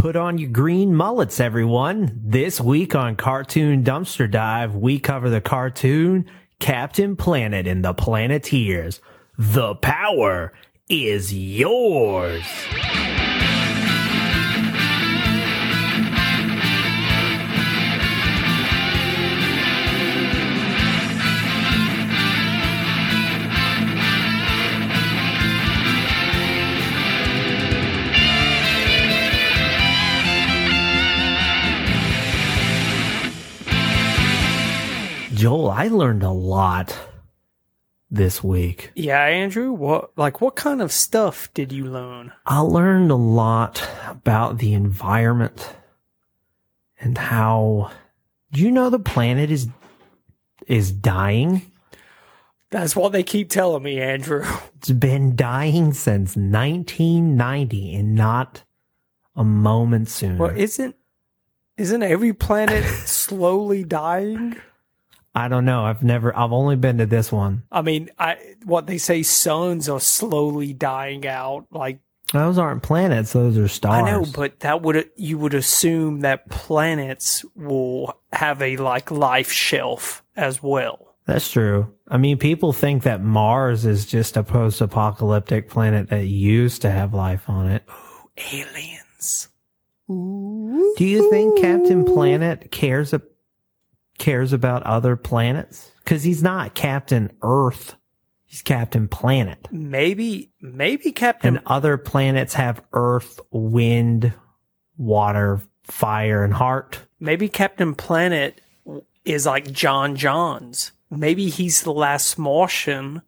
Put on your green mullets, everyone. This week on Cartoon Dumpster Dive, we cover the cartoon Captain Planet and the Planeteers. The power is yours. Joel, I learned a lot this week. Yeah, Andrew, what like what kind of stuff did you learn? I learned a lot about the environment and how do you know the planet is is dying? That's what they keep telling me, Andrew. It's been dying since 1990 and not a moment sooner. Well, isn't isn't every planet slowly dying? I don't know. I've never I've only been to this one. I mean, I what they say suns are slowly dying out. Like Those aren't planets, those are stars. I know, but that would you would assume that planets will have a like life shelf as well. That's true. I mean, people think that Mars is just a post-apocalyptic planet that used to have life on it. Ooh, aliens. Do you think Captain Planet cares a- cares about other planets? Because he's not Captain Earth. He's Captain Planet. Maybe maybe Captain And other planets have Earth, wind, water, fire, and heart. maybe Captain Planet is like J'onn J'onzz. Maybe he's the last Martian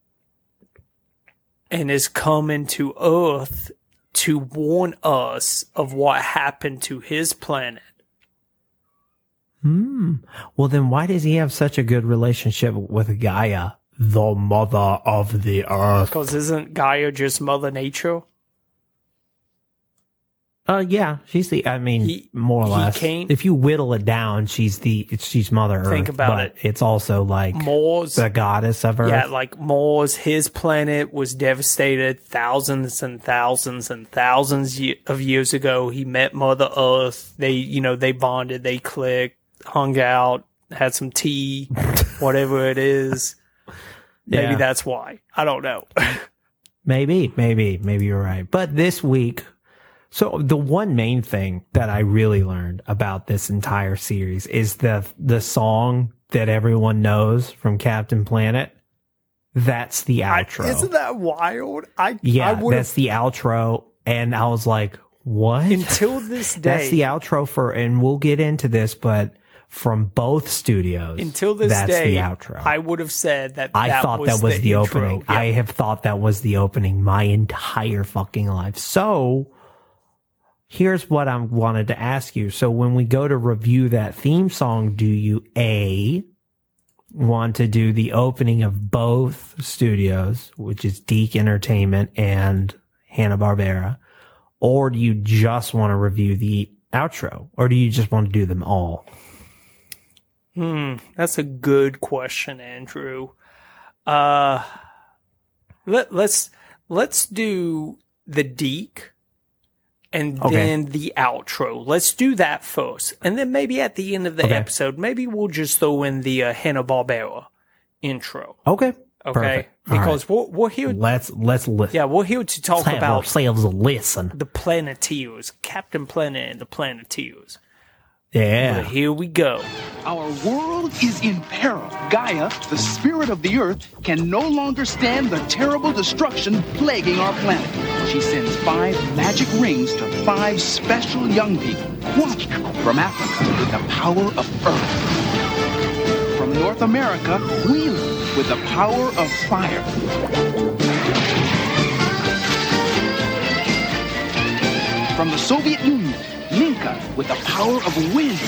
and is coming to Earth to warn us of what happened to his planet. Hmm. Well, then why does he have such a good relationship with Gaia, the mother of the earth? Because isn't Gaia just Mother Nature? Uh, yeah, she's the. I mean, He- more or less. if you whittle it down, she's the. She's Mother Think Earth. about but it. It's also like Mars, the goddess of Earth. yeah, like Mars, his planet was devastated thousands and thousands and thousands of years ago. He met Mother Earth. They, you know, they bonded, they clicked, hung out, had some tea, whatever it is. Maybe Yeah. that's why. I don't know. Maybe, maybe, maybe you're right. But this week, so the one main thing that I really learned about this entire series is the the song that everyone knows from Captain Planet. That's the outro. Isn't that wild? I yeah, I would that's the outro. And I was like, what? until this day. That's the outro for, and we'll get into this, but from both studios. until this that's day, the outro. I would have said that. I that thought was that was the, intro. opening. Yeah. I have thought that was the opening my entire fucking life. So here's what I wanted to ask you. So when we go to review that theme song, do you A want to do the opening of both studios, which is DIC Entertainment and Hanna Barbera, or do you just want to review the outro, or do you just want to do them all? Hmm, that's a good question, Andrew. Uh, let let's let's do the DIC, and Okay. then the outro. Let's do that first, and then maybe at the end of the Okay. episode, maybe we'll just throw in the uh, Hanna Barbera intro. Okay. Okay, Perfect. All right. because we're we're here. Let's let's listen. Yeah, we're here to talk Let's about ourselves a listen. the Planeteers, Captain Planet and the Planeteers. Yeah. But here we go. Our world is in peril. Gaia, the spirit of the earth, can no longer stand the terrible destruction plaguing our planet. She sends five magic rings to five special young people, Kwame from Africa with the power of earth. From North America, Wheeler with the power of fire. From the Soviet Union, With the power of wind.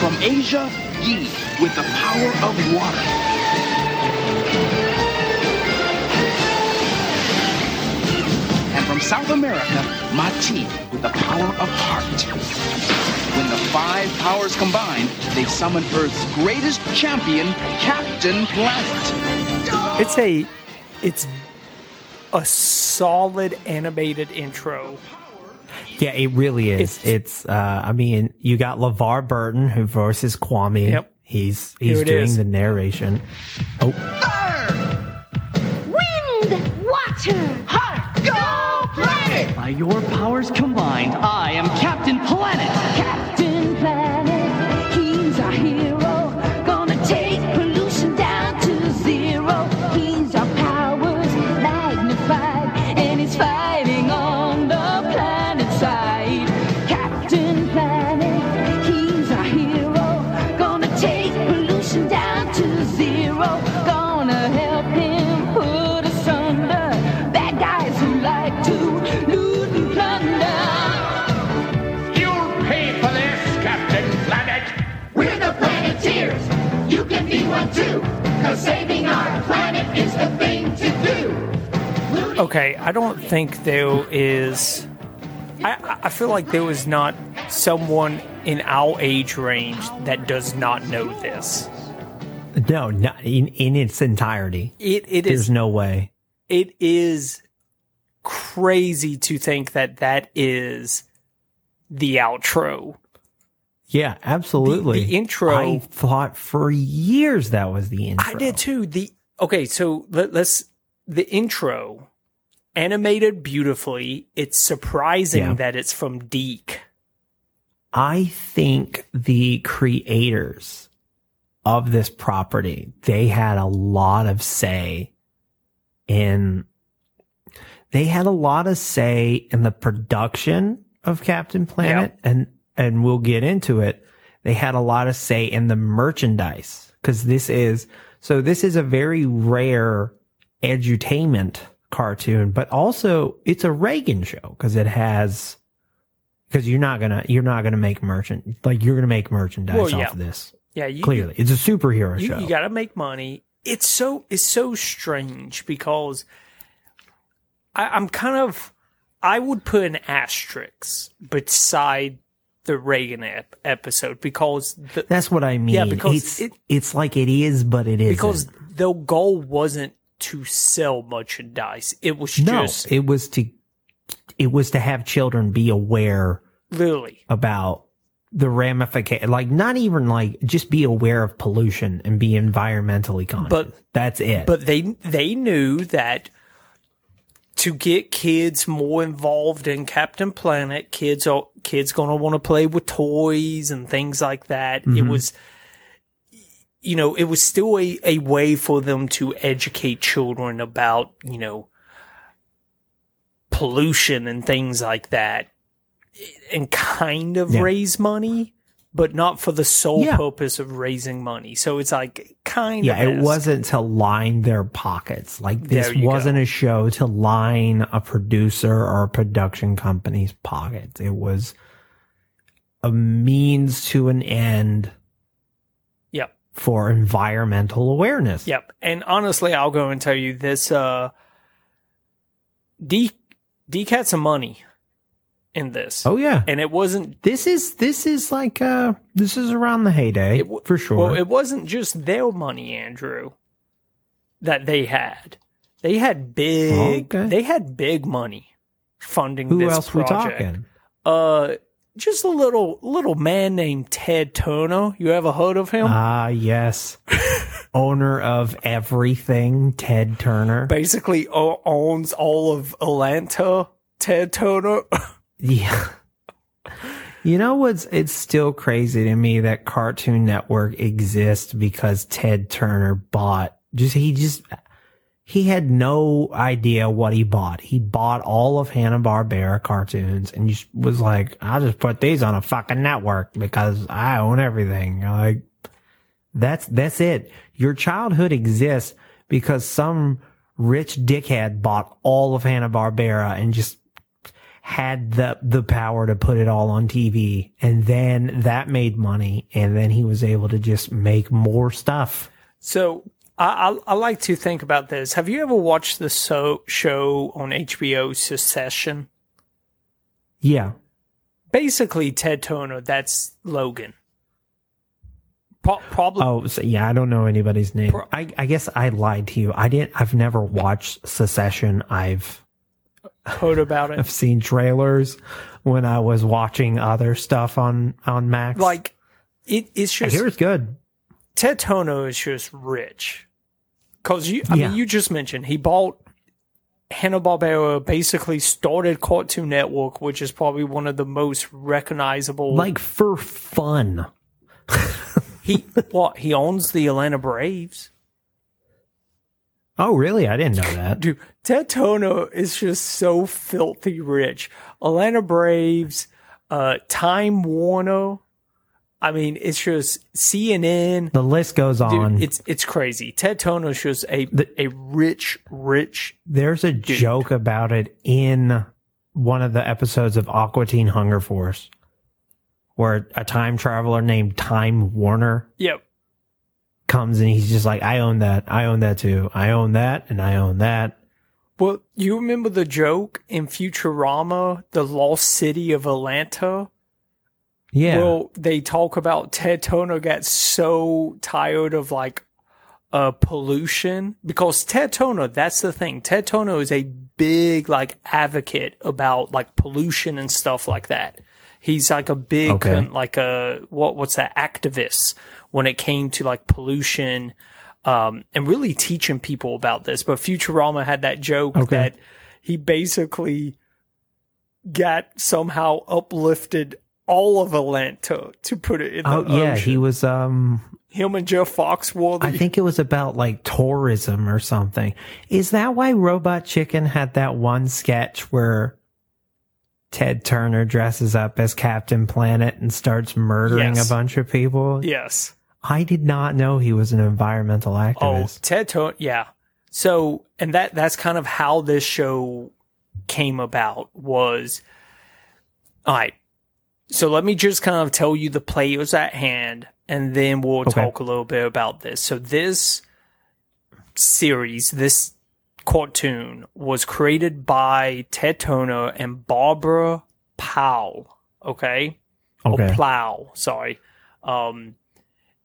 From Asia, Gi with the power of water. And from South America, Ma-Ti with the power of heart. When the five powers combine, they summon Earth's greatest champion, Captain Planet. It's a it's a solid animated intro. Yeah, it really is. It's- It's, uh, I mean, you got LeVar Burton who versus Kwame. Yep. He's, he's doing is. the narration. Oh, Wind, water, heart, go planet! By your powers combined, I am Captain Planet. Captain Okay, I don't think there is. I, I feel like there was not someone in our age range that does not know this. no, not in, in its entirety. It it There's is no way. it is crazy to think that that is the outro. Yeah, absolutely. the intro- I thought for years that was the intro. I did too. The okay, so let, let's the intro animated beautifully. It's surprising Yeah. that it's from DIC. I think the creators of this property, they had a lot of say in, they had a lot of say in the production of Captain Planet and, and we'll get into it. They had a lot of say in the merchandise because this is, so this is a very rare edutainment cartoon, but also it's a Reagan show because it has, because you're not gonna you're not gonna make merchant like you're gonna make merchandise Well, off of this. Yeah, you, Clearly, it's a superhero you, show. you got to make money. It's so it's so strange because I, I'm kind of I would put an asterisk beside the Reagan ep- episode because the, That's what I mean. Yeah, because it's it- it's like it is, but it isn't. because the goal wasn't to sell merchandise. It was no, just it was to it was to have children be aware literally about the ramification. Like not even like just be aware of pollution and be environmentally conscious. But- that's it. But they they knew that to get kids more involved in Captain Planet, kids are kids gonna want to play with toys and things like that. It Mm-hmm. was you know, it was still a, a way for them to educate children about, you know, pollution and things like that and kind of Yeah. raise money, but not for the sole Yeah. purpose of raising money. So it's like kind yeah, of it is. wasn't to line their pockets. Like this wasn't go. a show to line a producer or a production company's pockets. It was a means to an end. For environmental awareness. Yep. And honestly, I'll go and tell you this, uh, D, DIC had some money in this. Oh yeah. And it wasn't, This is this is like uh this is around the heyday it, w- for sure. Well, it wasn't just their money, Andrew, that they had. They had big, Okay. they had big money funding Who this else project. we talking? Uh, just a little, little man named Ted Turner. You ever heard of him? Ah, yes. Owner of everything, Ted Turner. Basically o- owns all of Atlanta. Ted Turner. Yeah. You know what's it's still crazy to me that Cartoon Network exists because Ted Turner bought just he just he had no idea what he bought. He bought all of Hanna-Barbera cartoons and just was like, I'll just put these on a fucking network because I own everything. Like that's that's it. Your childhood exists because some rich dickhead bought all of Hanna-Barbera and just had the the power to put it all on TV and then that made money and then he was able to just make more stuff. So I, I, I like to think about this. Have you ever watched the so, show on HBO Succession? Yeah. Basically, Ted Turner, that's Logan. Pro- probably. Oh, so yeah, I don't know anybody's name. Pro- I I guess I lied to you. I didn't I've never watched Succession. I've heard about it. I've seen trailers when I was watching other stuff on on Max. Like it, it's I just hear it's good. Ted Turner is just rich. Cause you, I Yeah. mean, you just mentioned he bought Hanna Barbera, basically started Cartoon Network, which is probably one of the most recognizable. Like for fun. he, what he owns the Atlanta Braves. Oh, really? I didn't know that. Dude, Ted Turner is just so filthy rich. Atlanta Braves, uh, Time Warner. I mean, it's just CNN. The list goes Dude, on. it's it's crazy. Ted Turner is just a The- a rich, rich. There's a joke about it in one of the episodes of Aqua Teen Hunger Force where a time traveler named Time Warner Yep. comes and he's just like, I own that. I own that too. I own that and I own that. Well, you remember the joke in Futurama, the lost city of Atlanta? Yeah. Well, they talk about Ted Turner got so tired of like uh pollution because Ted Turner, that's the thing. Ted Turner is a big like advocate about like pollution and stuff like that. He's like a big Okay. like a what what's that activist when it came to like pollution um and really teaching people about this. But Futurama had that joke Okay. that he basically got somehow uplifted all of Atlanta to put it in the oh yeah, ocean. he was um Him and Jeff Foxworthy. I think it was about like tourism or something. Is that why Robot Chicken had that one sketch where Ted Turner dresses up as Captain Planet and starts murdering Yes. a bunch of people? yes. I did not know he was an environmental activist. Oh, activist. Ted Turner. Yeah. So, and that that's kind of how this show came about. Was all right. So let me just kind of tell you the players at hand, and then we'll Okay. talk a little bit about this. So this series, this cartoon, was created by Ted Turner and Barbara Powell. Okay. Okay. or Plow. Sorry. Um,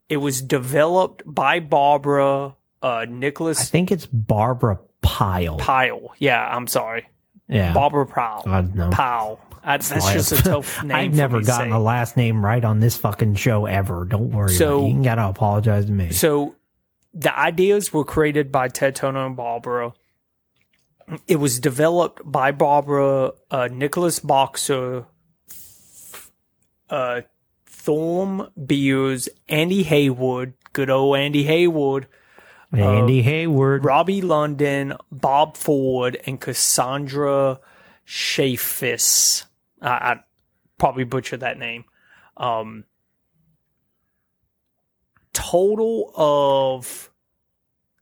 it was developed by Barbara uh, Nicholas. I think it's Barbara Pyle. Pyle. Yeah, I'm sorry, yeah. Barbara Powell. Don't know. Powell. That's, that's just a tough name. I've for never me to gotten say. a last name right on this fucking show ever. Don't worry. So-. You gotta apologize to me. So the ideas were created by Ted Turner and Barbara. It was developed by Barbara, uh, Nicholas Boxer, uh, Thom Beers, Andy Haywood, good old Andy Haywood, Andy Heyward. Robbie London, Bob Ford, and Cassandra Shafis. I, I probably butchered that name. Um, total of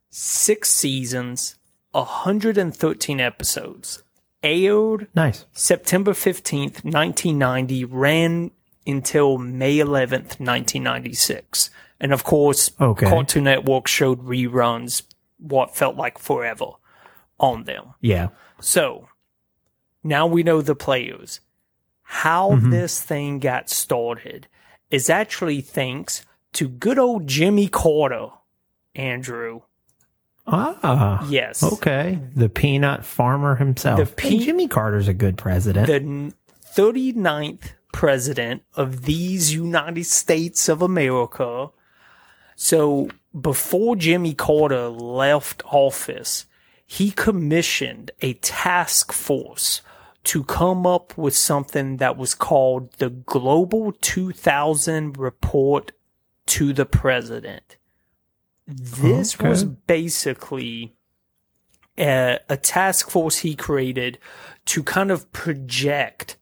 six seasons, 113 episodes. Aired Nice. September 15th, 1990, ran until May 11th, 1996. And of course, Okay. Cartoon Network showed reruns what felt like forever on them. Yeah. So now we know the players. How Mm-hmm. this thing got started is actually thanks to good old Jimmy Carter, Andrew. Ah. Yes. Okay. The peanut farmer himself. The pe- Jimmy Carter's a good president. the n- 39th president of these United States of America. So before Jimmy Carter left office, he commissioned a task force to come up with something that was called the Global 2000 Report to the President. This Okay. was basically a, a task force he created to kind of project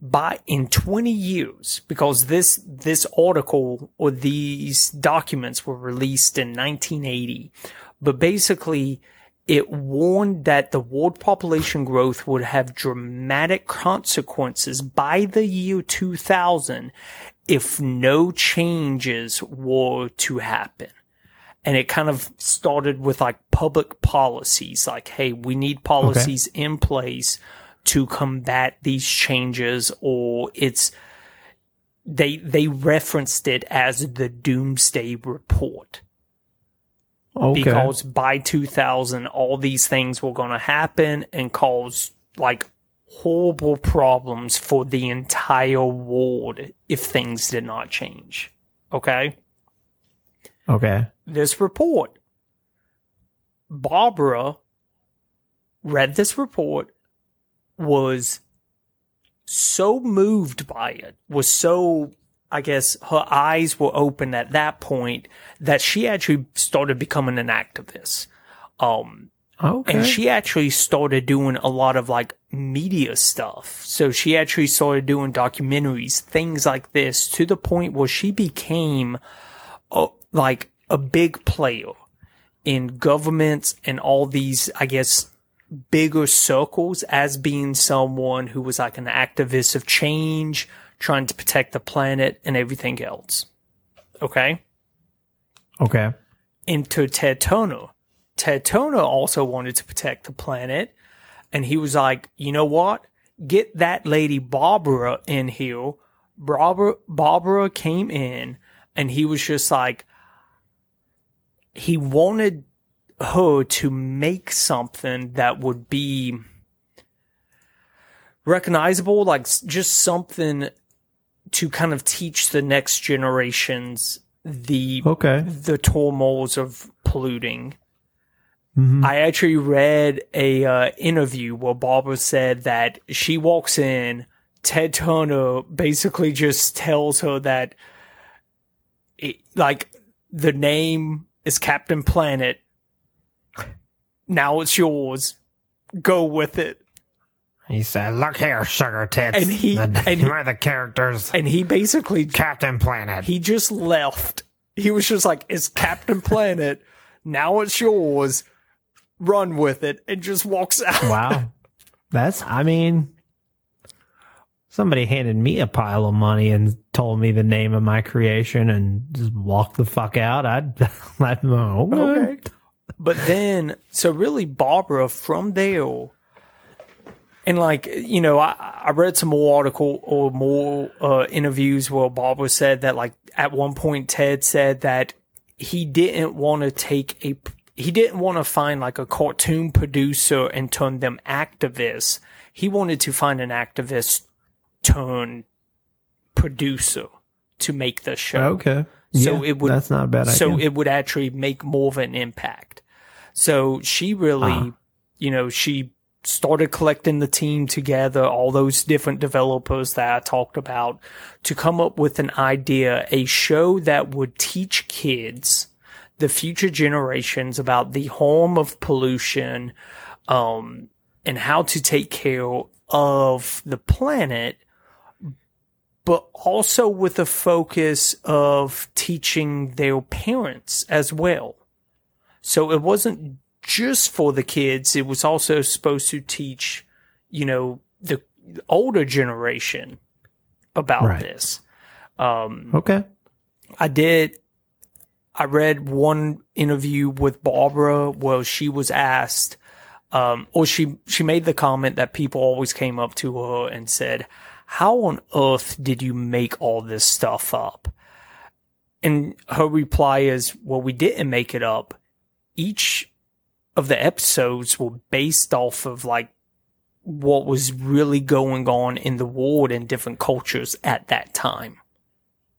by in 20 years because this this article or these documents were released in 1980 but basically it warned that the world population growth would have dramatic consequences by the year 2000 if no changes were to happen. And it kind of started with like public policies like hey we need policies in place to combat these changes or it's they they referenced it as the doomsday report okay. because by 2000 all these things were going to happen and cause like horrible problems for the entire world if things did not change. Okay? Okay. This report. Barbara read this report, was so moved by it, was so, I guess, her eyes were open at that point that she actually started becoming an activist. Um, Okay. and she actually started doing a lot of like media stuff. So she actually started doing documentaries, things like this, to the point where she became a, like a big player in governments and all these, I guess, bigger circles as being someone who was like an activist of change, trying to protect the planet and everything else. Okay? okay. into. Ted Turner also wanted to protect the planet, and he was like, you know what? Get that lady Barbara in here. Barbara, Barbara came in, and he was just like, he wanted her to make something that would be recognizable, like just something to kind of teach the next generations the Okay. the turmoils of polluting. I actually read a uh, interview where Barbara said that she walks in, Ted Turner basically just tells her that, it, like, the name is Captain Planet. Now it's yours. Go with it. He said, "Look here, sugar tits." And he- the, and he- we're the characters. And he basically Captain Planet. he just left. He was just like, "It's Captain Planet. Now it's yours. Run with it," and just walks out. wow. That's. I mean, somebody handed me a pile of money and told me the name of my creation and just walked the fuck out. I'd. I'd oh, okay. Okay. But then, so really, Barbara from there, and like you know, I, I read some more article or more uh, interviews where Barbara said that like at one point Ted said that he didn't want to take a he didn't want to find like a cartoon producer and turn them activists. He wanted to find an activist turn producer to make the show. Okay. So Yeah, it would That's not a bad idea. so it would actually make more of an impact. So she really, Ah. you know, she started collecting the team together, all those different developers that I talked about, to come up with an idea, a show that would teach kids, the future generations, about the harm of pollution, um, and how to take care of the planet but also with a focus of teaching their parents as well. So it wasn't just for the kids, it was also supposed to teach, you know, the older generation about Right. this. Um, okay. I did. I read one interview with Barbara where she was asked, um, or she she made the comment that people always came up to her and said, "How on earth did you make all this stuff up?" And her reply is, "Well, we didn't make it up. Each of the episodes were based off of like what was really going on in the world and different cultures at that time."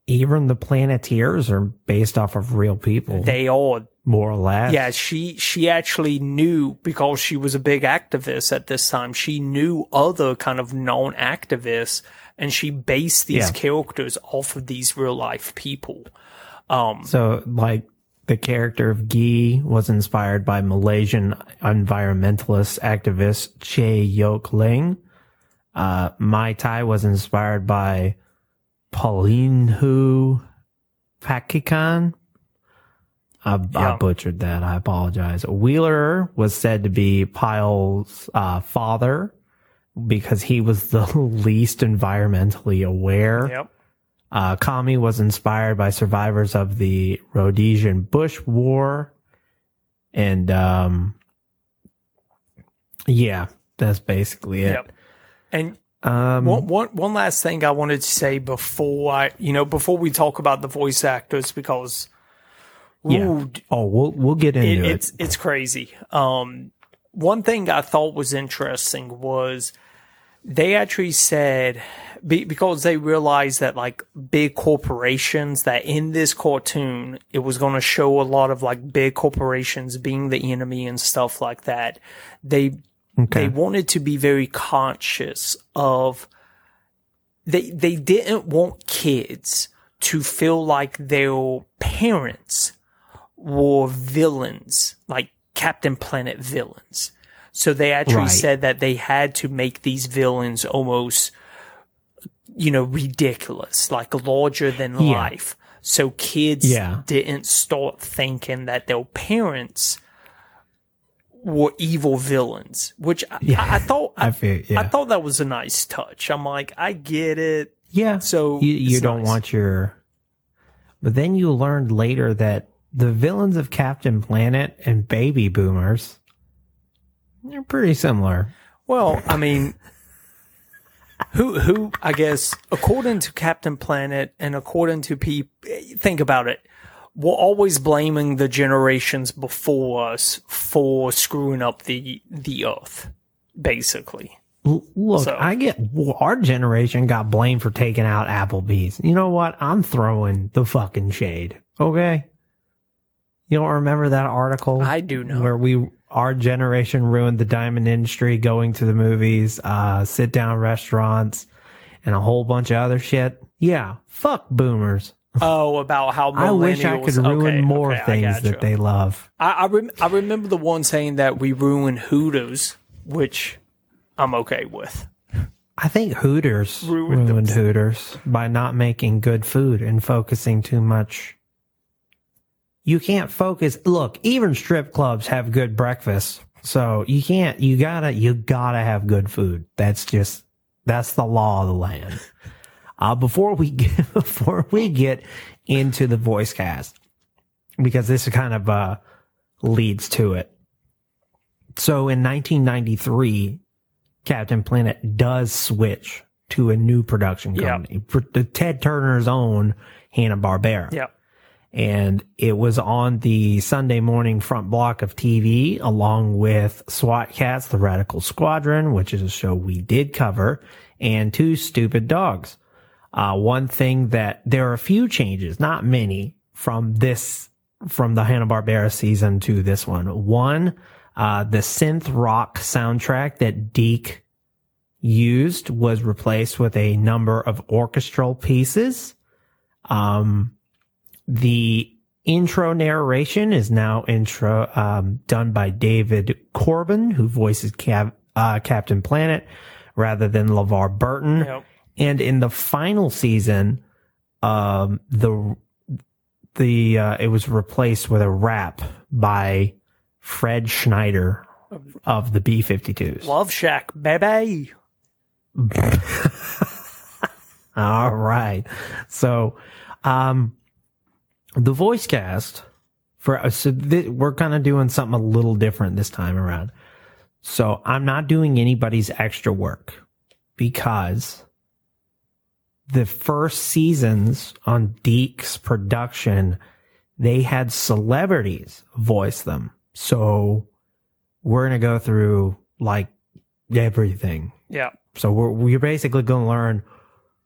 Even the Planeteers are based off of real people, They are more or less. Yeah, she she actually knew because she was a big activist at this time. She knew other kind of known activists, and she based these Yeah. characters off of these real life people. Um, So, like, the character of Guy was inspired by Malaysian environmentalist activist Chee Yoke Ling. Uh, Ma-Ti was inspired by Pauline Hu Pakikan. I, I butchered that. I apologize. Wheeler was said to be Pyle's uh, father because he was the least environmentally aware. yep. Uh, Kami was inspired by survivors of the Rhodesian Bush War. And, um, yeah, that's basically it. Yep. And Um, one, one, one last thing I wanted to say before I, you know, before we talk about the voice actors, because yeah. ooh, Oh, we'll, we'll get into it, it. it's it's crazy. Um, one thing I thought was interesting was they actually said because they realized that like big corporations that in this cartoon it was going to show a lot of like big corporations being the enemy and stuff like that. They they wanted to be very conscious of they they didn't want kids to feel like their parents were villains, like Captain Planet villains. So they actually Right. said that they had to make these villains almost, you know, ridiculous, like larger than Yeah. life. So kids Yeah. didn't start thinking that their parents were evil villains, which I, I, I thought I feel- yeah. I thought that was a nice touch. I'm like, I get it. Yeah. So you, you don't nice. want your. But then you learned later that the villains of Captain Planet and Baby Boomers, they're pretty similar. Well, I mean, who who I guess according to Captain Planet and according to people, think about it. We're always blaming the generations before us for screwing up the the Earth, basically. Look, So- I get well, our generation got blamed for taking out Applebee's. You know what? I'm throwing the fucking shade. Okay. You don't remember that article? I do know. Where we, our generation ruined the diamond industry going to the movies, uh, sit down restaurants, and a whole bunch of other shit. Yeah. Fuck boomers. Oh, about how I wish I could ruin okay, more okay, things that they love. I I, rem- I remember the one saying that we ruined Hooters, which I'm okay with. I think Hooters Ruined ruined. Hooters by not making good food and focusing too much. You can't focus. Look, even strip clubs have good breakfast. So you can't, you gotta, you gotta have good food. That's just, that's the law of the land. Uh, before we get, before we get into the voice cast, because this kind of, uh, leads to it. So in 1993, Captain Planet does switch to a new production company, the Ted Turner's own Hanna Barbera, Yeah. And it was on the Sunday morning front block of TV, along with SWAT Kats: The Radical Squadron, which is a show we did cover, and Two Stupid Dogs. Uh, one thing that there are a few changes, not many, from this from the Hanna Barbera season to this one. One, uh, the synth rock soundtrack that DIC used was replaced with a number of orchestral pieces. Um, the intro narration is now intro um, done by David Coburn, who voices Cap- uh, Captain Planet, rather than LeVar Burton. Yep. And in the final season, um, the the uh, it was replaced with a rap by Fred Schneider of the B 52s. Love Shack, baby. All right. So, um, the voice cast for uh, so th- we're kind of doing something a little different this time around. So I'm not doing anybody's extra work because the first seasons on DIC's production, they had celebrities voice them. So we're going to go through like everything. Yeah. So we're, we're basically going to learn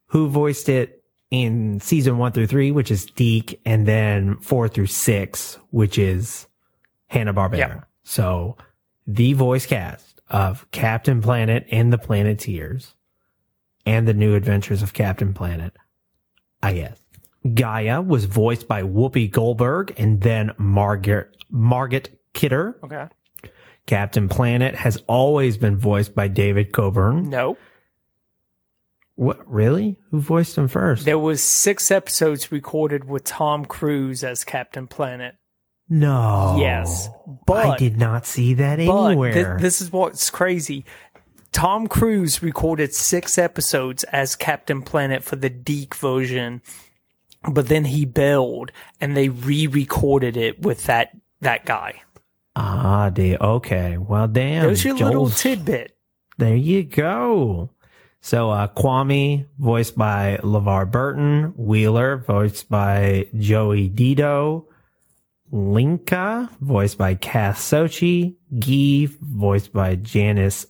who voiced it in season one through three, which is DIC, and then four through six, which is Hanna Barbera. Yeah. So the voice cast of Captain Planet and the Planeteers and the new adventures of Captain Planet, I guess. Gaia was voiced by Whoopi Goldberg and then Margaret, Margaret Kidder. Okay. Captain Planet has always been voiced by David Coburn. No. What really? Who voiced him first? There was six episodes recorded with Tom Cruise as Captain Planet. no. Yes, but I did not see that anywhere. thi- this is what's crazy. Tom Cruise recorded six episodes as Captain Planet for the DIC version, but then he bailed and they re-recorded it with that that guy. ah, de- okay. Well, damn. There's your little tidbit. There you go. So, uh, Kwame, voiced by LeVar Burton. Wheeler, voiced by Joey Dedio. Linka, voiced by Kath Soucie, Gi, voiced by Janice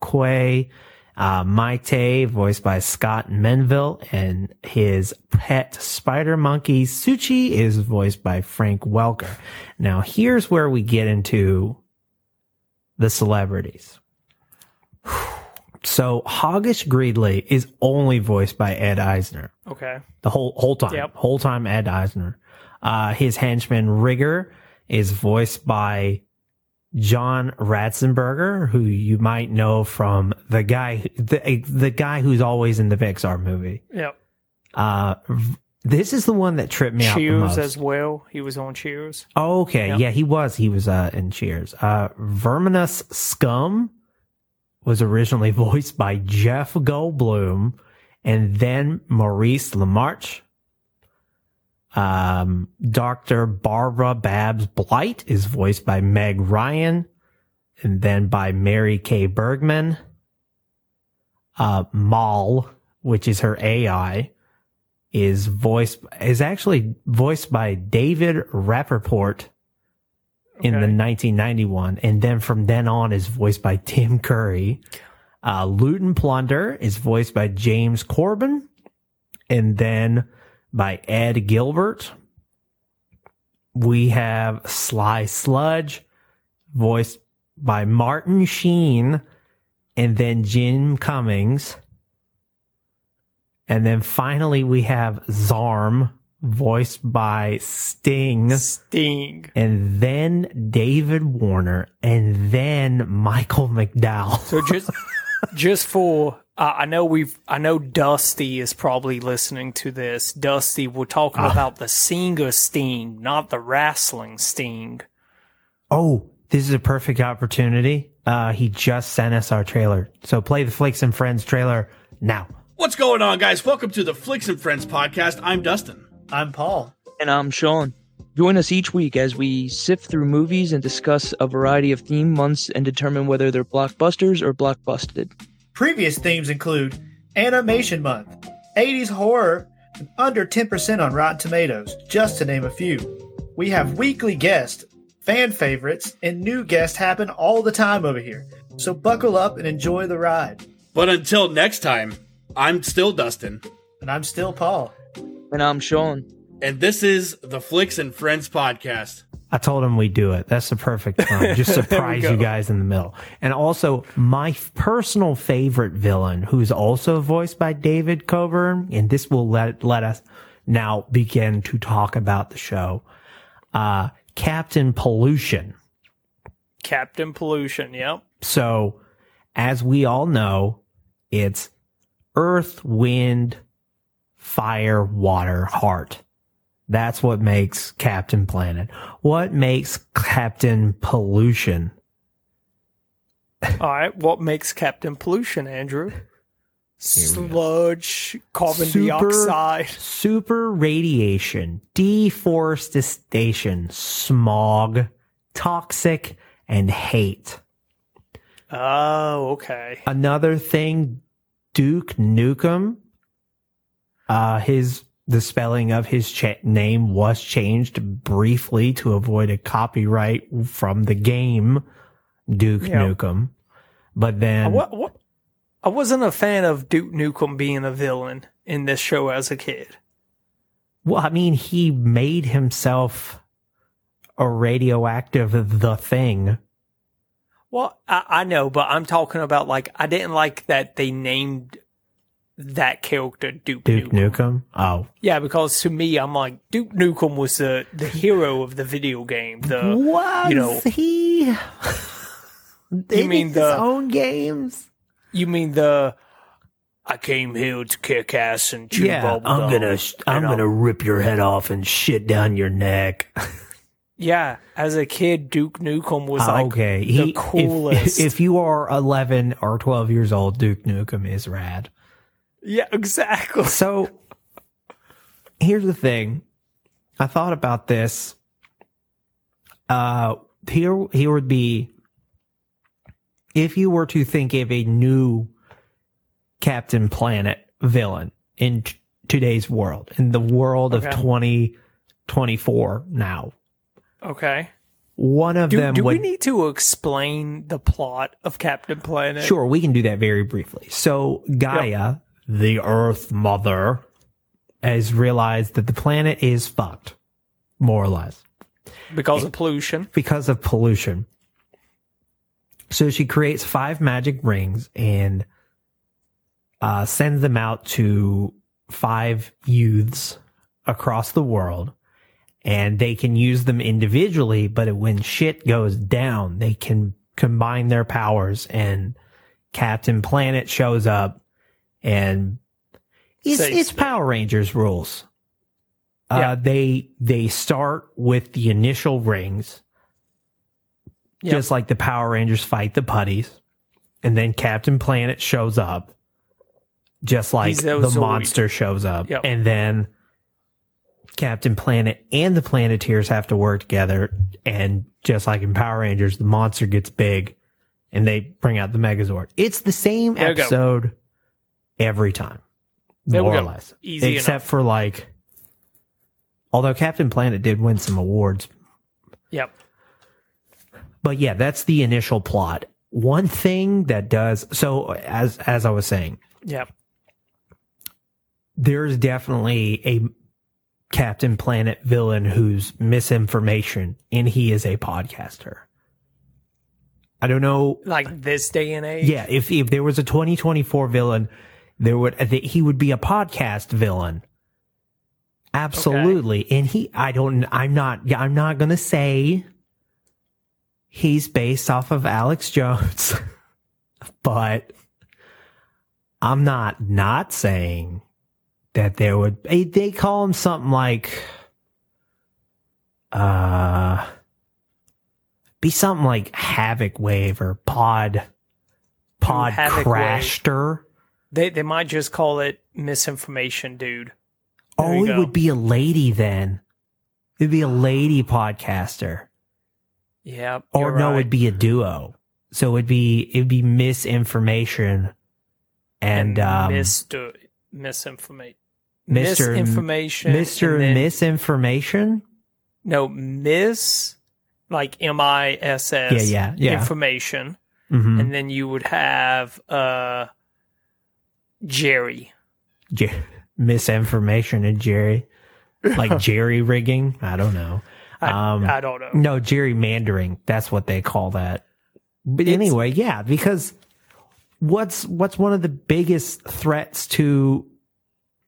Kawaye, uh, Ma-Ti, voiced by Scott Menville, and his pet spider monkey, Suchi, is voiced by Frank Welker. Now, here's where we get into the celebrities. So, Hoggish Greedly is only voiced by Ed Asner Okay. the whole whole time, Yep. whole time Ed Asner. Uh, his henchman Rigger is voiced by John Ratzenberger, who you might know from the guy, the the guy who's always in the Pixar movie. Yep. Uh, this is the one that tripped me out the Cheers as well. He was on Cheers. Oh, okay. Yep. Yeah, he was. He was uh, in Cheers. Uh, Verminous Skumm was originally voiced by Jeff Goldblum and then Maurice LaMarche. Um, Dr. Barbara Babs Blight is voiced by Meg Ryan and then by Mary Kay Bergman. Uh, MAL, which is her AI, is voiced is actually voiced by David Rappaport in the 1991, and then from then on is voiced by Tim Curry. Uh, Looten Plunder is voiced by James Coburn, and then by Ed Gilbert. We have Sly Sludge, voiced by Martin Sheen, and then Jim Cummings. And then finally we have Zarm, voiced by Sting, Sting. and then David Warner, and then Michael McDowell. So just just for uh, I know we've I know Dusty is probably listening to this. Dusty, we're talking about the singer Sting, not the wrestling Sting. Oh, this is a perfect opportunity. Uh, he just sent us our trailer. So play the Flicks and Friends trailer now. What's going on, guys? Welcome to the Flicks and Friends podcast. I'm Dustin. I'm Paul. And I'm Sean. Join us each week as we sift through movies and discuss a variety of theme months and determine whether they're blockbusters or blockbusted. Previous themes include Animation Month, 80s horror, and under 10% on Rotten Tomatoes, just to name a few. We have weekly guests, fan favorites, and new guests happen all the time over here. So buckle up and enjoy the ride. But until next time, I'm still Dustin, And I'm still Paul. And I'm Sean. and this is the Flicks and Friends podcast. I told him we'd do it. That's the perfect time. Just surprise you guys in the middle. And also, my f- personal favorite villain, who's also voiced by David Coburn, and this will let let us now begin to talk about the show. Uh, Captain Pollution. Captain Pollution. Yep. So, as we all know, it's earth, wind, fire, water, heart. That's what makes Captain Planet. What makes Captain Pollution? All right. What makes Captain Pollution, Andrew? Sludge, carbon Super- dioxide. Super radiation, deforestation, smog, toxic, and hate. Oh, okay. Another thing, Duke Nukem, uh, his, the spelling of his cha- name was changed briefly to avoid a copyright from the game Duke Yeah. Nukem. But then, What? What? I wasn't a fan of Duke Nukem being a villain in this show as a kid. well, I mean, he made himself a radioactive the thing. Well, I, I know, but I'm talking about like I didn't like that they named that character Duke, Duke Nukem. Nukem. Oh, Yeah, because to me, I'm like Duke Nukem was the the hero of the video game. The was you know- he? They mean the- own games? you mean the I came here to kick ass and chew Yeah, bubble I'm gonna, sh- I'm gonna rip your head off and shit down your neck. Yeah, as a kid, Duke Nukem was Ah, like okay, the he, if- coolest. If, you are 11 or 12 years old, Duke Nukem is rad. Yeah, exactly. So here's the thing. I thought about this. Uh, here, here would be if you were to think of a new Captain Planet villain in t- today's world, in the world of 2024 now. Okay. One of Do, them do would we need to explain the plot of Captain Planet? Sure, we can do that very briefly. So Gaia, the Earth Mother, has realized that the planet is fucked, more or less, Because of pollution. because of pollution. So she creates five magic rings and uh, sends them out to five youths across the world. And they can use them individually, but when shit goes down, they can combine their powers and Captain Planet shows up and it's, it's Power Rangers rules. Uh, Yeah. they, they start with the initial rings, Yep. just like the Power Rangers fight the putties. And then Captain Planet shows up, just like He's the Zoid. monster shows up. Yep. And then Captain Planet and the Planeteers have to work together. And just like in Power Rangers, the monster gets big and they bring out the Megazord. It's the same There episode every time, There more or less. Easy Except enough. for like, although Captain Planet did win some awards Yep. but yeah, that's the initial plot. One thing that does so as as I was saying, Yep. there's definitely a Captain Planet villain who's misinformation and he is a podcaster. I don't know Like this day and age. yeah, if if there was a 2024 villain, there would he would be a podcast villain. Absolutely. And he I don't I'm not I'm not going to say he's based off of Alex Jones. but I'm not not saying that there would they, they call him something like uh be something like Havoc Wave or Pod Pod Havoc Wave. They they might just call it misinformation, dude. There Oh, it would be a lady then. It'd be a lady podcaster. Yeah. Or no, right. it'd be a duo. So it'd be it'd be misinformation and, um Mr. Misinformation. Mr. Misinformation. Mr. then- Misinformation? No, miss, like M I S S. Yeah, yeah, yeah. Information. Mhm. And then you would have uh Jerry. Jer- misinformation and Jerry. Like jerry rigging? I don't know. I, Um, I don't know. No, gerrymandering. That's what they call that. But It's- anyway, yeah, because what's what's one of the biggest threats to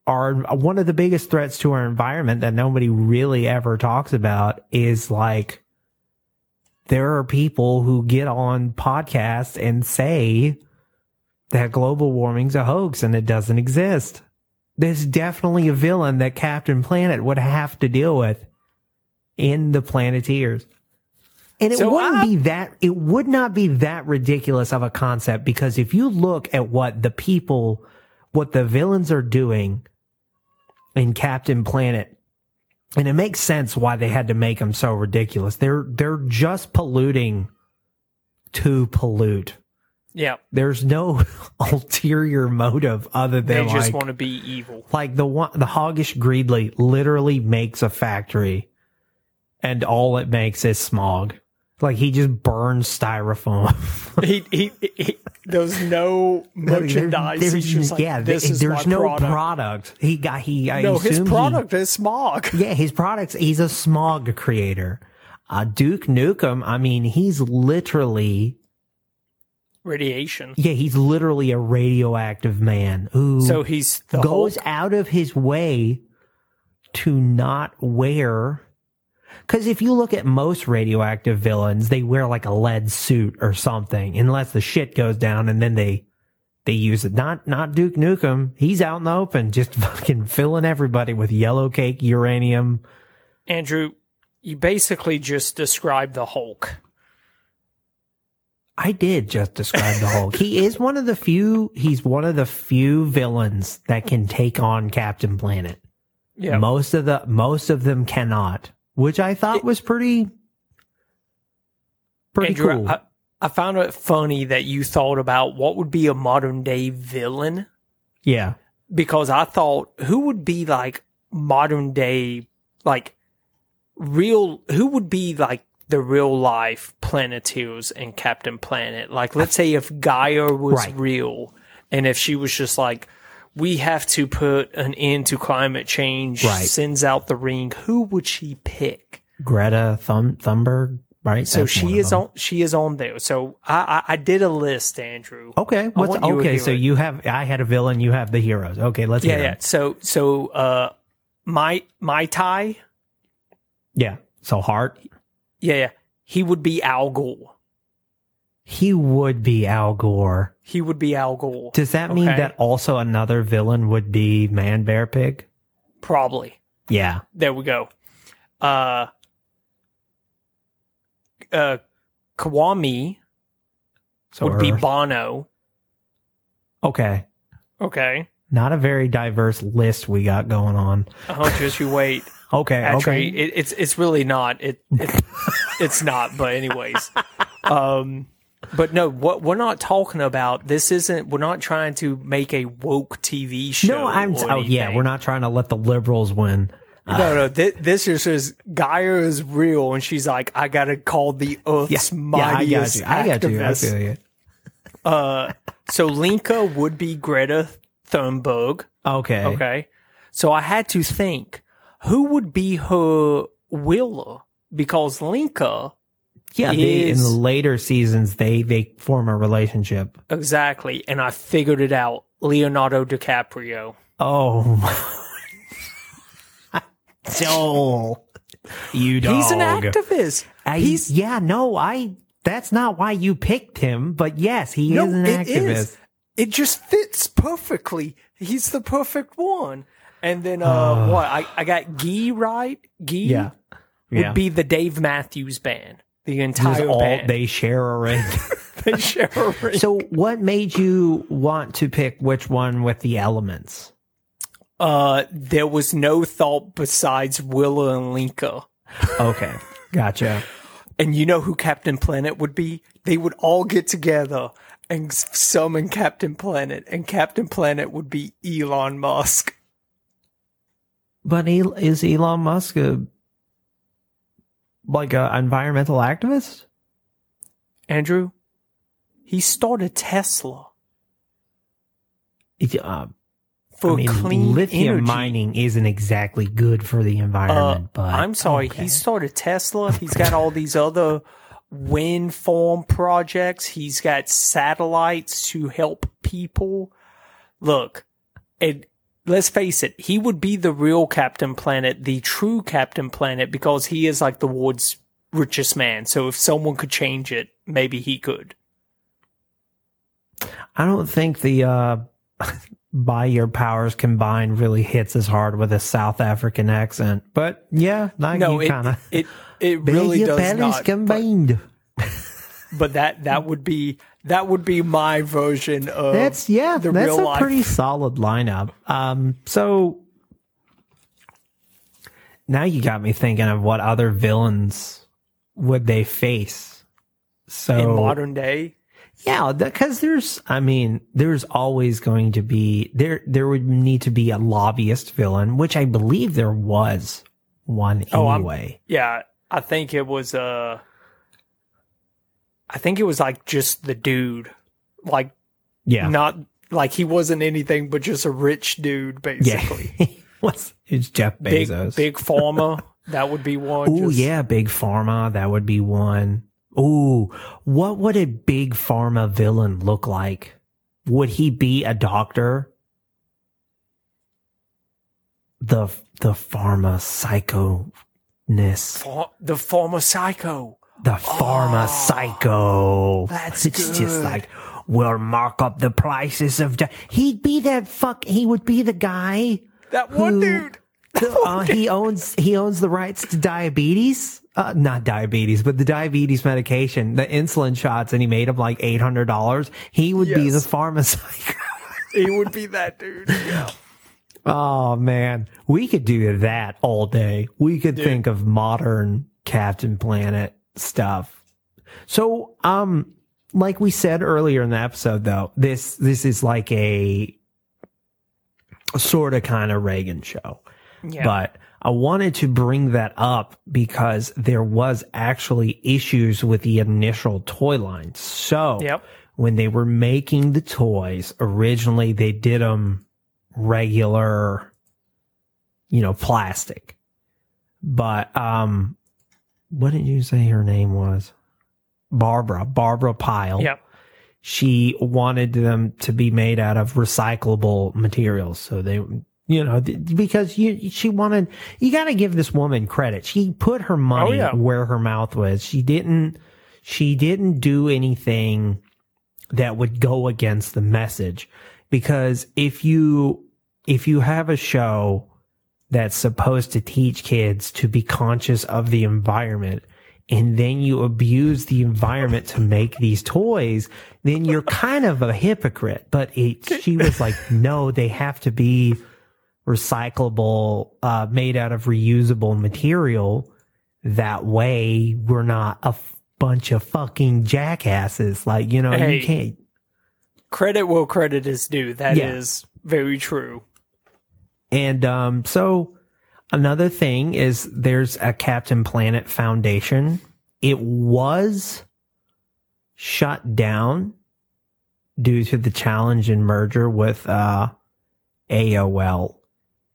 our one of the biggest threats to our environment that nobody really ever talks about is like there are people who get on podcasts and say that global warming's a hoax and it doesn't exist. There's definitely a villain that Captain Planet would have to deal with in the Planeteers. And it So wouldn't I- be that, it would not be that ridiculous of a concept because if you look at what the people, what the villains are doing in Captain Planet, and it makes sense why they had to make them so ridiculous. They're, they're just polluting to pollute. Yeah. There's no ulterior motive other than They just like, want to be evil. like the one, the hoggish greedly literally makes a factory and all it makes is smog. Like he just burns styrofoam. he, he, he, there's no merchandise. There's- just like, yeah, there- there's no product. product. He got he. I no, his assume he- product is smog. yeah, his products. He's a smog creator. Uh, Duke Nukem. I mean, he's literally Radiation. yeah, he's literally a radioactive man who So he's goes Hulk. out of his way to not wear. Because if you look at most radioactive villains, they wear like a lead suit or something, unless the shit goes down, and then they they use it. Not not Duke Nukem. He's out in the open, just fucking filling everybody with yellow cake uranium. Andrew, you basically just described the Hulk. I did just describe the Hulk. he is one of the few. He's one of the few villains that can take on Captain Planet. Yeah. Most of the most of them cannot, which I thought was pretty pretty Andrew, cool. I, I found it funny that you thought about what would be a modern day villain yeah. because I thought who would be like modern day like real who would be like the real life Planeteers and Captain Planet? Like, let's say if Gaia was Right. real, and if she was just like, we have to put an end to climate change, Right. sends out the ring. Who would she pick? Greta Thum- Thunberg, right? So That's she is on. She is on there. So I, I, I did a list, Andrew. Okay. What's, okay. So you have, I had a villain. You have the heroes. Okay. Let's yeah, yeah. So so uh, my my Ma-Ti. Yeah. So Hart, Yeah, yeah. He would be Al Gore. he would be Al Gore. He would be Al Gore. Does that mean Okay. that also another villain would be Man Bear Pig? Probably. Yeah. There we go. Uh, uh, Kwame So would be Bono. okay. Okay. Not a very diverse list we got going on. Oh, just you wait. Okay. Actually, okay. it, it's it's really not. It, it it's not. But anyways, um, but no, what we're not talking about. This isn't. We're not trying to make a woke TV show. no, I'm. or Oh, yeah. We're not trying to let the liberals win. No, no. This, this is just Gaia is real, and she's like, I gotta call the Earth's Yeah, I got mightiest you. I got you. I activist. feel you. Uh, so Linka would be Greta Thunberg. Okay. Okay. So I had to think who would be her Wheeler because Linka Yeah. They, in the later seasons, they they form a relationship. exactly, and I figured it out. Leonardo DiCaprio. Oh. Joel. You dog. He's an activist. I, He's yeah, no, I. That's not why you picked him, but yes, he no, is an it activist. is. It just fits perfectly. He's the perfect one. And then uh, what? I, I got Gi right. Gi Yeah, would yeah. be the Dave Matthews band. The entire all band. they share a ring. they share a ring. so, what made you want to pick which one with the elements? Uh, there was no thought besides Wheeler and Linka. Okay, gotcha. And you know who Captain Planet would be? They would all get together and summon Captain Planet, and Captain Planet would be Elon Musk. But is Elon Musk a like a environmental activist? Andrew, he started Tesla It- uh, for I mean, clean lithium energy. mining isn't exactly good for the Uh, environment. but I'm sorry, okay. he started Tesla. He's got all these other wind farm projects. He's got satellites to help people. Look, it, let's face it, he would be the real Captain Planet, the true Captain Planet, because he is like the world's richest man. So if someone could change it, maybe he could. I don't think the uh, by your powers combined really hits as hard with a South African accent. But yeah, like No, you it, kind of it, it really your does not. But, combined. but that, that would be, that would be my version of That's yeah, the that's a life. pretty solid lineup. Um, so now you got me thinking of what other villains would they face. So in modern day. Yeah, because there's, I mean, there's always going to be there. There would need to be a lobbyist villain, which I believe there was one Oh, I'm- anyway. Yeah, I think it was uh I think it was like just the dude. Like yeah, not like he wasn't anything but just a rich dude yeah. basically. What's it's Jeff Bezos? big pharma? that would be one. Just- yeah, big pharma. That would be one. Ooh, what would a big pharma villain look like? Would he be a doctor? The the pharma psychoness. Fa- the farmer psycho. The pharma psycho. that's it's just like we'll mark up the prices of. Di- He'd be that fuck. He would be the guy. That one Who- dude. Uh, he owns he owns the rights to diabetes. Uh, not diabetes, but the diabetes medication, the insulin shots, and he made them like eight hundred dollars. He would be the Yes. pharma psycho. He would be that dude. Yeah. Oh man, we could do that all day. We could think of modern Captain Planet stuff. So, um, like we said earlier in the episode, though, this this is like a sort of kind of Reagan show, Yeah. but I wanted to bring that up because there was actually issues with the initial toy line. So Yep. when they were making the toys, originally they did them regular, you know, plastic. But, um, what did you say her name was? Barbara, Barbara Pyle Yep. she wanted them to be made out of recyclable materials. So they, you know, th- because you, she wanted, you got to give this woman credit. She put her oh, money yeah. where her mouth was. She didn't, she didn't do anything that would go against the message. Because if you, if you have a show that's supposed to teach kids to be conscious of the environment and then you abuse the environment to make these toys, then you're kind of a hypocrite. But it, she was like, no, they have to be recyclable, uh, made out of reusable material. That way we're not a f- bunch of fucking jackasses. Like, you know, Hey. you can't, Credit will credit is due. That is Yeah. very true. And um, so another thing is there's a Captain Planet Foundation. It was shut down due to the challenge and merger with uh, AOL.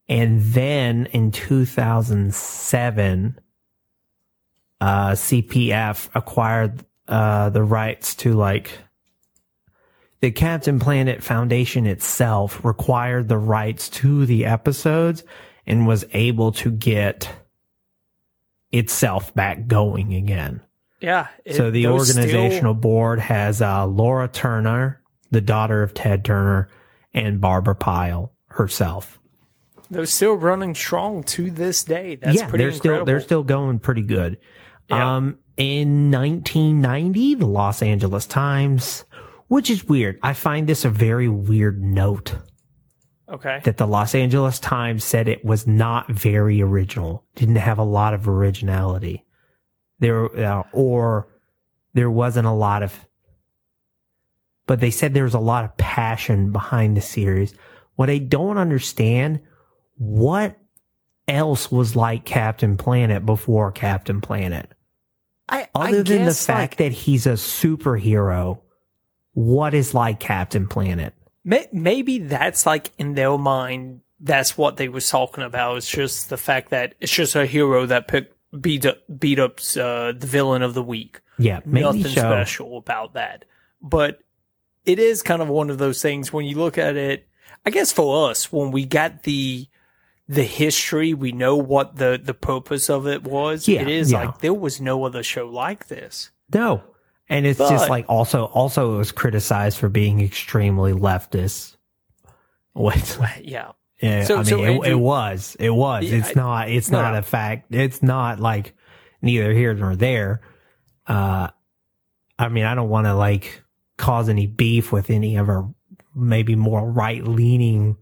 And then in 2007, uh, CPF acquired uh, the rights to like the Captain Planet Foundation itself required the rights to the episodes and was able to get itself back going again. Yeah. it- so the those still- organizational board has uh, Laura Turner, the daughter of Ted Turner, and Barbara Pyle herself. they're still running strong to this day. That's yeah, pretty they're still they're still going pretty good. Yeah. Um, in 1990, the Los Angeles Times, which is weird. I find this a very weird note okay. that the Los Angeles Times said it was not very original, didn't have a lot of originality. There, uh, or there wasn't a lot of, but they said there was a lot of passion behind the series. What I don't understand, what else was like Captain Planet before Captain Planet? I, Other I than the fact like, that he's a superhero, what is like Captain Planet? maybe that's like in their mind, that's what they was talking about. It's just the fact that it's just a hero that pick, beat up, beat up uh, the villain of the week. Yeah, maybe Nothing so. special about that. But it is kind of one of those things when you look at it. I guess for us, when we got the the history, we know what the the purpose of it was. Yeah, it is yeah. like there was no other show like this. No. And it's just like also also it was criticized for being extremely leftist. What? Yeah. Yeah, So- I mean, so it, Andrew- it was. It was. Yeah, it's not. It's no, not a fact. It's not like neither here nor there. Uh, I mean, I don't want to like cause any beef with any of our maybe more right leaning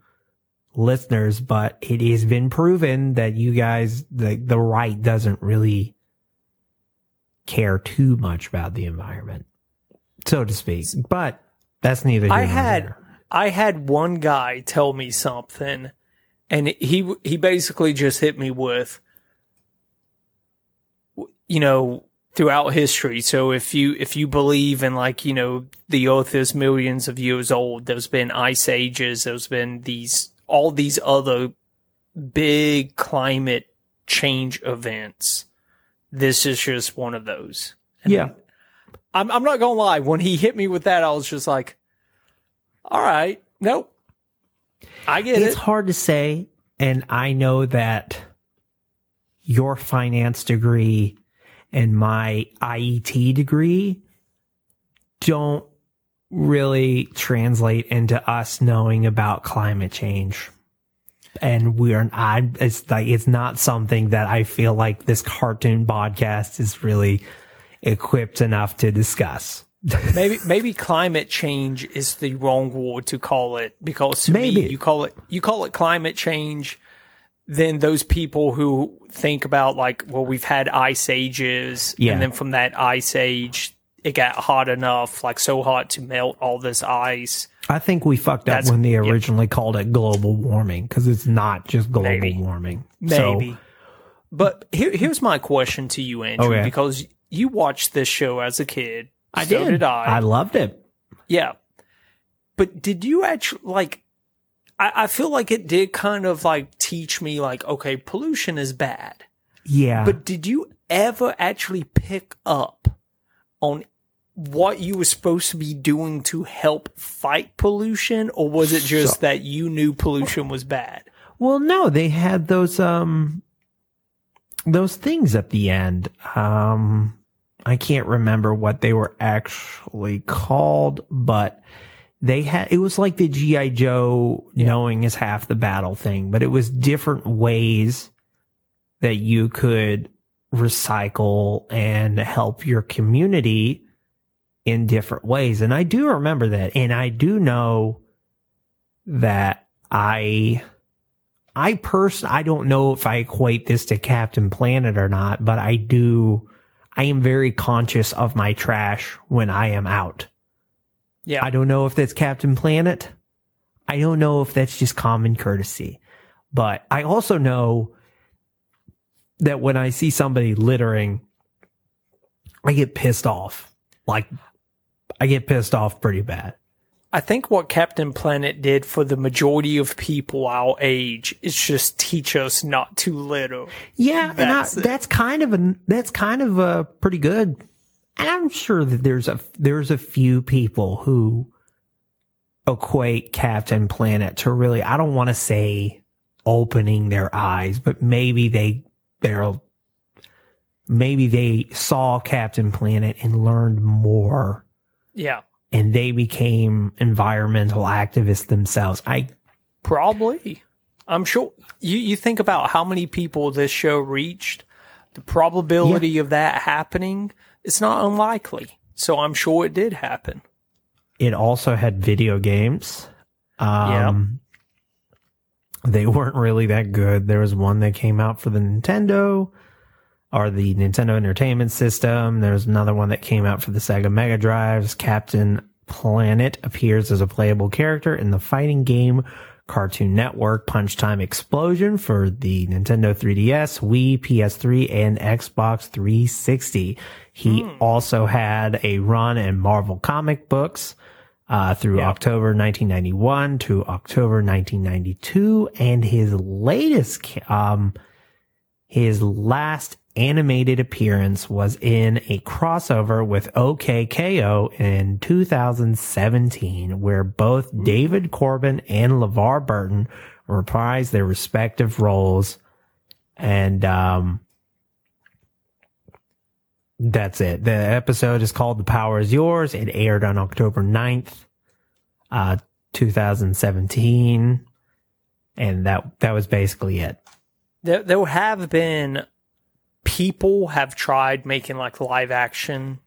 listeners, but it has been proven that you guys, the the right, doesn't really care too much about the environment, so to speak. But that's neither. Here I nor had there. I had one guy tell me something, and he he basically just hit me with, you know, throughout history. So if you if you believe in like you know the Earth is millions of years old, there's been ice ages, there's been these all these other big climate change events. This is just one of those. And yeah. I'm I'm not gonna lie. When he hit me with that, I was just like, "All right, nope, I get it's it." It's hard to say and i know that your finance degree and my iet degree don't really translate into us knowing about climate change and we're I it's like it's not something that I feel like this cartoon podcast is really equipped enough to discuss. maybe maybe climate change is the wrong word to call it because Maybe. me, you call it you call it climate change. Then those people who think about like, well, we've had ice ages, Yeah. and then from that ice age, it got hot enough, like so hot to melt all this ice. I think we fucked up That's- when they originally called it global warming because it's not just global Maybe. warming. Maybe. So But here, here's my question to you, Andrew, Okay. because you watched this show as a kid. I so did. did I. I loved it. Yeah. But did you actually like I, I feel like it did kind of like teach me like, okay, pollution is bad. Yeah. But did you ever actually pick up on what you were supposed to be doing to help fight pollution or was it just So- that you knew pollution was bad? Well, no, they had those um those things at the end. Um I can't remember what they were actually called, but they had it was like the GI Joe knowing is half the battle thing, but it was different ways that you could recycle and help your community in different ways. And I do remember that. And I do know that I I person I don't know if I equate this to Captain Planet or not, but I do I am very conscious of my trash when I am out. Yeah. I don't know if that's Captain Planet. I don't know if that's just common courtesy. But I also know that when I see somebody littering, I get pissed off. Like I get pissed off pretty bad. I think what Captain Planet did for the majority of people our age is just teach us not to litter. Yeah, and I, That's that's kind of a that's kind of a pretty good. And I'm sure that there's a there's a few people who equate Captain Planet to really I don't want to say opening their eyes, but maybe they they're maybe they saw Captain Planet and learned more Yeah. and they became environmental activists themselves. I Probably. I'm sure you, you think about how many people this show reached, the probability of that happening, it's not unlikely. So I'm sure it did happen. it also had video games. Um, They weren't really that good. There was one that came out for the Nintendo or the Nintendo Entertainment System. There's another one that came out for the Sega Mega Drives. Captain Planet appears as a playable character in the fighting game Cartoon Network Punch Time Explosion for the Nintendo 3DS, Wii, PS3, and Xbox 360. He also had a run in Marvel comic books uh, through October 1991 to October 1992, and his latest, um, his last animated appearance was in a crossover with OK K.O. in 2017, where both David Coburn and LeVar Burton reprised their respective roles. And, um, that's it. The episode is called The Power is Yours. It aired on October 9th, uh, 2017. And that, that was basically it. There, there have been people have tried making like live action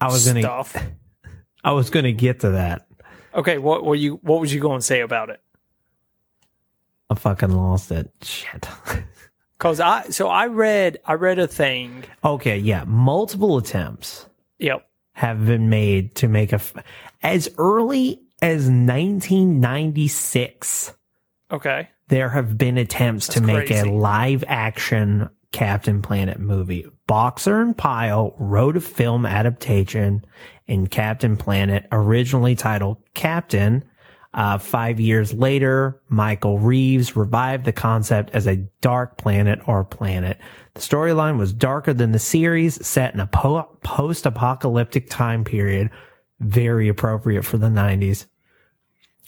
I was gonna, stuff. I was gonna get to that. Okay, what were you? What was you going to say about it? I fucking lost it. Shit. Because I so I read I read a thing. okay, yeah. Multiple attempts Yep. have been made to make a, f- as early as 1996. Okay. there have been attempts to make crazy. a live action Captain Planet movie. Boxer and Pyle wrote a film adaptation in Captain Planet, originally titled Captain. Uh, five years later, Michael Reaves revived the concept as a dark planet or planet. The storyline was darker than the series, set in a po- post-apocalyptic time period, very appropriate for the 90s.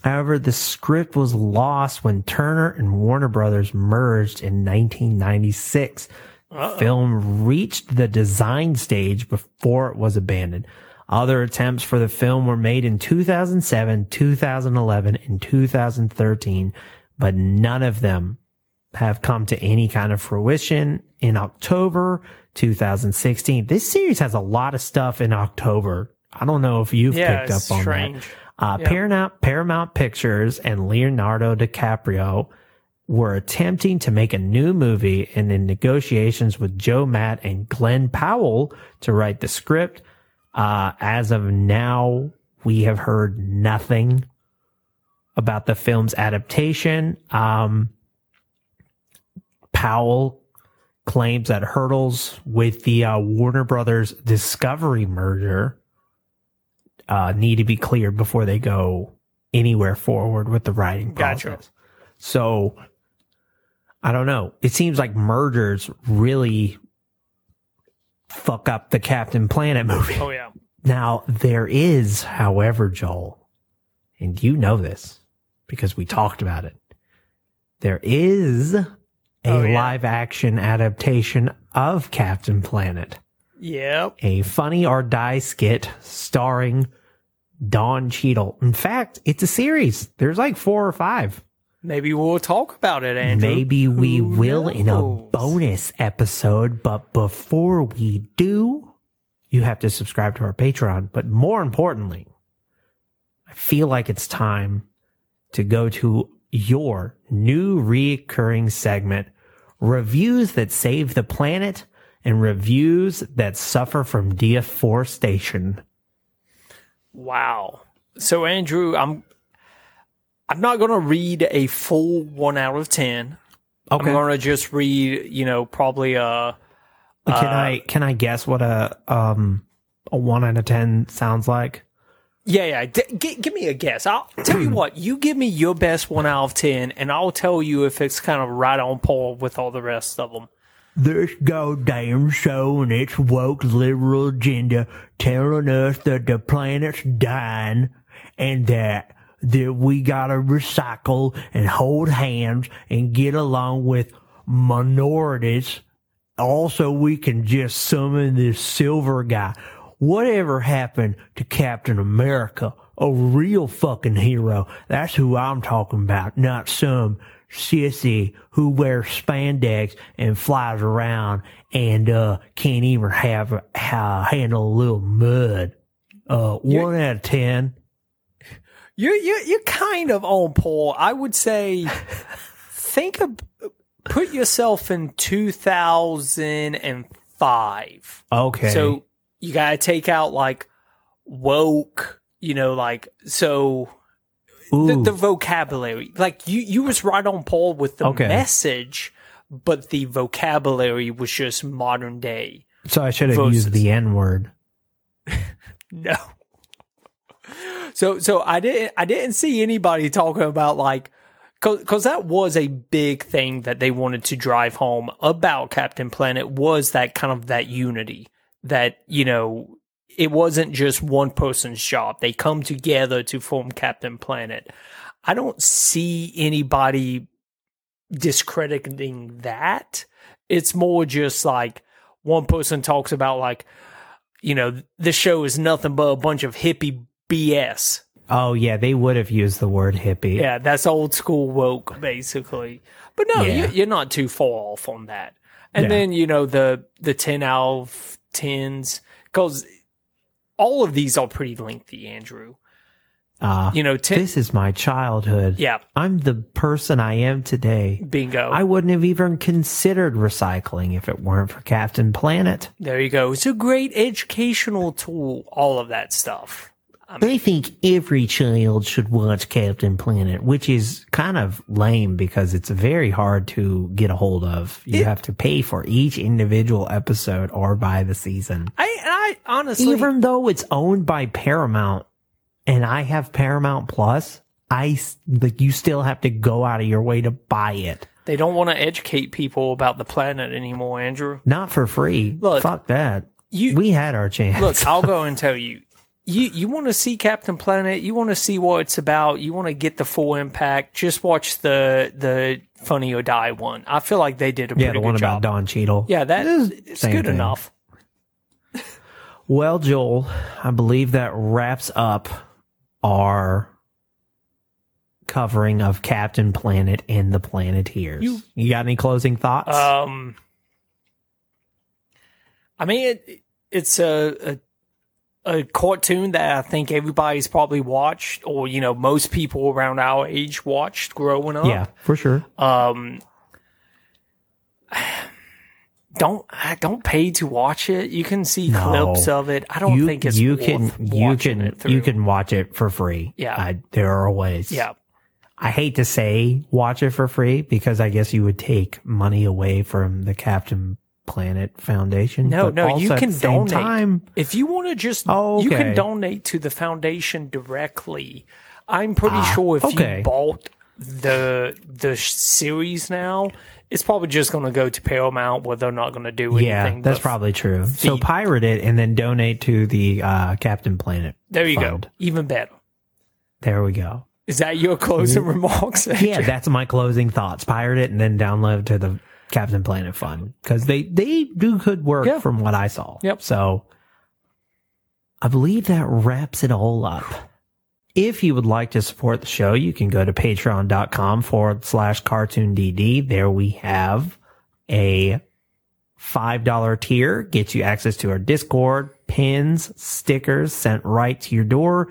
However, the script was lost when Turner and Warner Brothers merged in 1996. The film reached the design stage before it was abandoned. Other attempts for the film were made in 2007, 2011, and 2013, but none of them have come to any kind of fruition in October 2016. This series has a lot of stuff in October. I don't know if you've Yeah, picked up on strange. that. Uh, Yeah. Paramount, Paramount Pictures and Leonardo DiCaprio were attempting to make a new movie and in negotiations with Joe Matt and Glen Powell to write the script. Uh, as of now, we have heard nothing about the film's adaptation. Um, Powell claims that hurdles with the uh, Warner Brothers Discovery merger uh, need to be cleared before they go anywhere forward with the writing process. Gotcha. So I don't know. It seems like mergers really fuck up the Captain Planet movie. Oh yeah. Now, there is, however, Joel, and you know this because we talked about it. There is a Oh, yeah. live action adaptation of Captain Planet, Yep. a funny or die skit starring Don Cheadle. In fact, it's a series. There's like four or five. Maybe we'll talk about it, Andrew. Maybe we Who will in a bonus episode, but before we do, you have to subscribe to our Patreon. But more importantly, I feel like it's time to go to your new recurring segment, reviews that save the planet and reviews that suffer from deforestation. Wow. So Andrew, I'm I'm not going to read a full 1 out of 10. Okay. I'm going to just read, you know, probably a Can I can I guess what a um a one out of ten sounds like? Yeah, yeah. D- g- give me a guess. I'll tell you what. You give me your best one out of ten, and I'll tell you if it's kind of right on par with all the rest of them. This goddamn show and its woke liberal agenda telling us that the planet's dying and that that we gotta recycle and hold hands and get along with minorities. Also, we can just summon this silver guy. Whatever happened to Captain America? A real fucking hero. That's who I'm talking about, not some sissy who wears spandex and flies around and uh can't even have uh, handle a little mud. Uh, one out of ten. You're you're you're kind of on par. I would say, think of put yourself in two thousand and five. Okay. So you gotta take out like woke, you know, like so the, the vocabulary. Like you you was right on par with the Okay. message, but the vocabulary was just modern day. so I should have versus- used the N word. No. So so I didn't I didn't see anybody talking about like because that was a big thing that they wanted to drive home about Captain Planet was that kind of that unity that you know it wasn't just one person's job they come together to form Captain Planet. I don't see anybody discrediting that. It's more just like one person talks about like you know, this show is nothing but a bunch of hippie BS. Oh yeah, they would have used the word hippie. Yeah, that's old school woke, basically. But no, Yeah. you, you're not too far off on that. And Yeah. then you know the the ten out of tens because all of these are pretty lengthy, Andrew. Uh, You know, ten, this is my childhood. yeah, I'm the person I am today. bingo. I wouldn't have even considered recycling if it weren't for Captain Planet. there you go. It's a great educational tool. All of that stuff. I think every child should watch Captain Planet, which is kind of lame because it's very hard to get a hold of. You have to pay for each individual episode or buy the season. I I honestly, Even though it's owned by Paramount and I have Paramount Plus, I like you still have to go out of your way to buy it. they don't want to educate people about the planet anymore, Andrew. Not for free. Look, Fuck that. You we had our chance. Look, I'll go and tell you. You you want to see Captain Planet? You want to see what it's about? You want to get the full impact? Just watch the the Funny or Die one. I feel like they did a yeah, pretty the one about job. Don Cheadle. Yeah, that is it's good thing. enough. Well, Joel, I believe that wraps up our covering of Captain Planet and the Planeteers. You- You, got any closing thoughts? Um, I mean, it, it's a, a a cartoon that I think everybody's probably watched, or you know, most people around our age watched growing up. yeah, for sure. Um, don't don't pay to watch it. You can see No. clips of it. I don't you, think it's you worth can you can you can watch it for free. Yeah. I, there are ways. Yeah. I hate to say watch it for free because I guess you would take money away from the Captain Planet Foundation. No, but no, also you can donate. Time, If you want to just, Oh, you can donate to the foundation directly. I'm pretty Ah, sure if okay. you bought the the series now, it's probably just going to go to Paramount where they're not going to do anything. yeah, that's probably true. So pirate it and then donate to the uh, Captain Planet. There you fund. go. Even better. There we go. Is that your closing remarks? Yeah, that's my closing thoughts. Pirate it and then download to the Captain Planet fun because they they do good work Yeah. from what I saw. Yep. So I believe that wraps it all up. If you would like to support the show, you can go to patreon.com forward slash cartoon DD. There we have a $5 tier, gets you access to our Discord, pins, stickers sent right to your door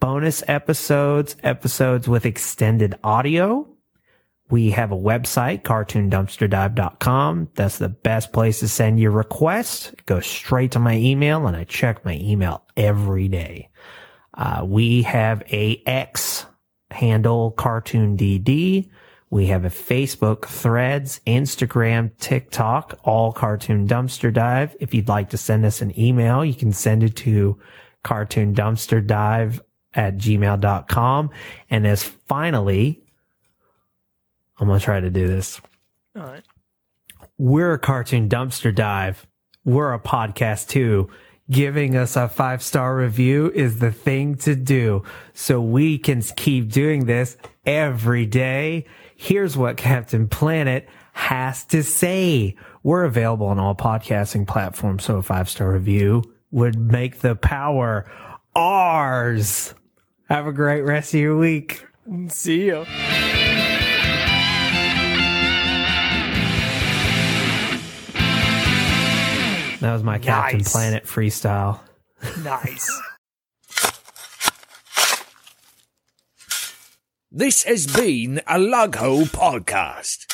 bonus episodes, episodes with extended audio. We have a website, cartoondumpsterdive.com. That's the best place to send your requests. Go straight to my email and I check my email every day. Uh, we have a X handle, cartoon DD. We have a Facebook, Threads, Instagram, TikTok, all Cartoon Dumpster Dive. If you'd like to send us an email, you can send it to cartoon dumpster dive at gmail.com. And as finally, I'm going to try to do this. All right. We're a cartoon dumpster dive. We're a podcast too. Giving us a five star review is the thing to do. So we can keep doing this every day. Here's what Captain Planet has to say. We're available on all podcasting platforms. So a five star review would make the power ours. Have a great rest of your week. See ya. That was my Captain Nice. Planet freestyle. Nice. This has been a Lug Hole podcast.